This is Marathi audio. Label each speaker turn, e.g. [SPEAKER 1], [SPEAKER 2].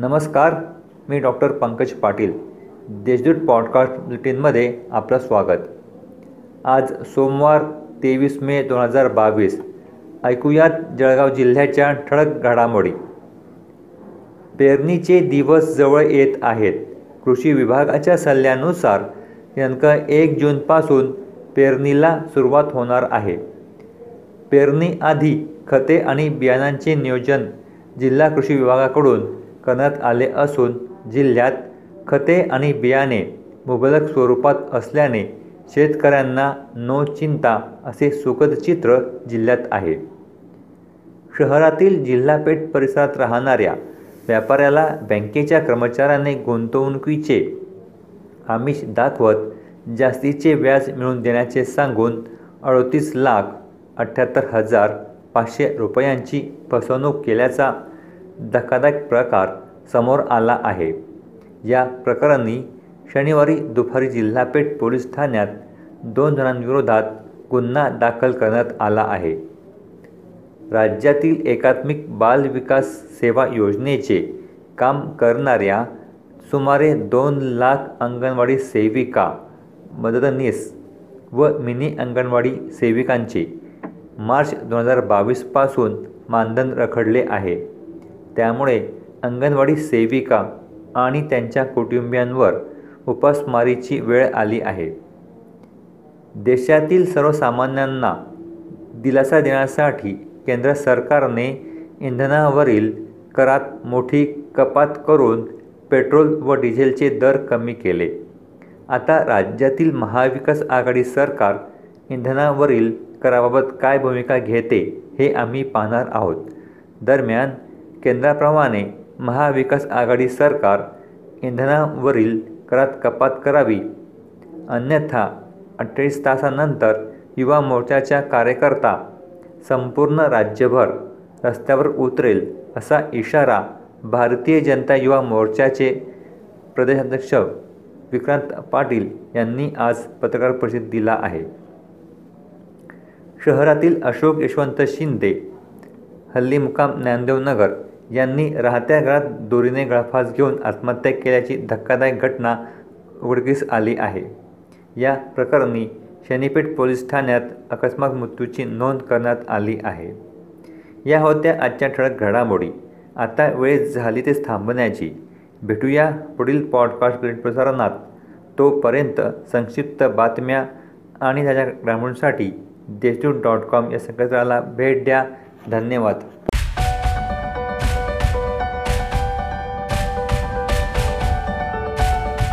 [SPEAKER 1] नमस्कार मी डॉक्टर पंकज पाटील. देशदूत पॉडकास्ट बुलेटिनमध्ये आपलं स्वागत. आज सोमवार तेवीस मे दोन हजार बावीस. ऐकूयात जळगाव जिल्ह्याच्या ठळक घडामोडी. पेरणीचे दिवस जवळ येत आहेत. कृषी विभागाच्या सल्ल्यानुसार नेमकं एक जूनपासून पेरणीला सुरुवात होणार आहे. पेरणीआधी खते आणि बियाणांचे नियोजन जिल्हा कृषी विभागाकडून करण्यात आले असून जिल्ह्यात खते आणि बियाणे मुबलक स्वरूपात असल्याने शेतकऱ्यांना नो चिंता असे सुखद चित्र जिल्ह्यात आहे. शहरातील जिल्हापेठ परिसरात राहणाऱ्या व्यापाऱ्याला बँकेच्या कर्मचाऱ्याने गुंतवणुकीचे आमिष दाखवत जास्तीचे व्याज मिळवून देण्याचे सांगून अडतीस लाख अठ्ठ्याहत्तर हजार पाचशे रुपयांची फसवणूक केल्याचा धक्कादायक प्रकार समोर आला आहे. या प्रकरणी शनिवारी दुपारी जिल्हापेठ पोलीस ठाण्यात दोन जणांविरोधात गुन्हा दाखल करण्यात आला आहे. राज्यातील एकात्मिक बाल विकास सेवा योजनेचे काम करणाऱ्या सुमारे दोन लाख अंगणवाडी सेविका मदतनीस व मिनी अंगणवाडी सेविकांचे मार्च दोन हजार बावीसपासून मानधन रखडले आहे. त्यामुळे अंगणवाडी सेविका आणि त्यांच्या कुटुंबियांवर उपासमारीची वेळ आली आहे. देशातील सर्वसामान्यांना दिलासा देण्यासाठी केंद्र सरकारने इंधनावरील करात मोठी कपात करून पेट्रोल व डिझेलचे दर कमी केले. आता राज्यातील महाविकास आघाडी सरकार इंधनावरील कराबाबत काय भूमिका घेते हे आम्ही पाहणार आहोत. दरम्यान केंद्राप्रमाणे महाविकास आघाडी सरकार इंधनावरील करात कपात करावी. अन्यथा अठ्ठेचाळीस तासानंतर युवा मोर्चाच्या कार्यकर्ता संपूर्ण राज्यभर रस्त्यावर उतरेल असा इशारा भारतीय जनता युवा मोर्चाचे प्रदेशाध्यक्ष विक्रांत पाटील यांनी आज पत्रकार परिषदेत दिला आहे. शहरातील अशोक यशवंत शिंदे हल्ली मुकाम ज्ञानदेवनगर यांनी राहत्या घरात दोरीने गळफास घेऊन आत्महत्या केल्याची धक्कादायक घटना उघडकीस आली आहे. या प्रकरणी शनीपेठ पोलीस ठाण्यात अकस्मात मृत्यूची नोंद करण्यात आली आहे. या होत्या आजच्या ठळक घडामोडी. आता वेळ झाली ते थांबण्याची. भेटूया पुढील पॉडकास्ट प्रसारणात. तोपर्यंत संक्षिप्त बातम्या आणि त्याच्या ग्रामीणसाठी देशदूत डॉट कॉम या संकेतस्थळाला भेट द्या. धन्यवाद.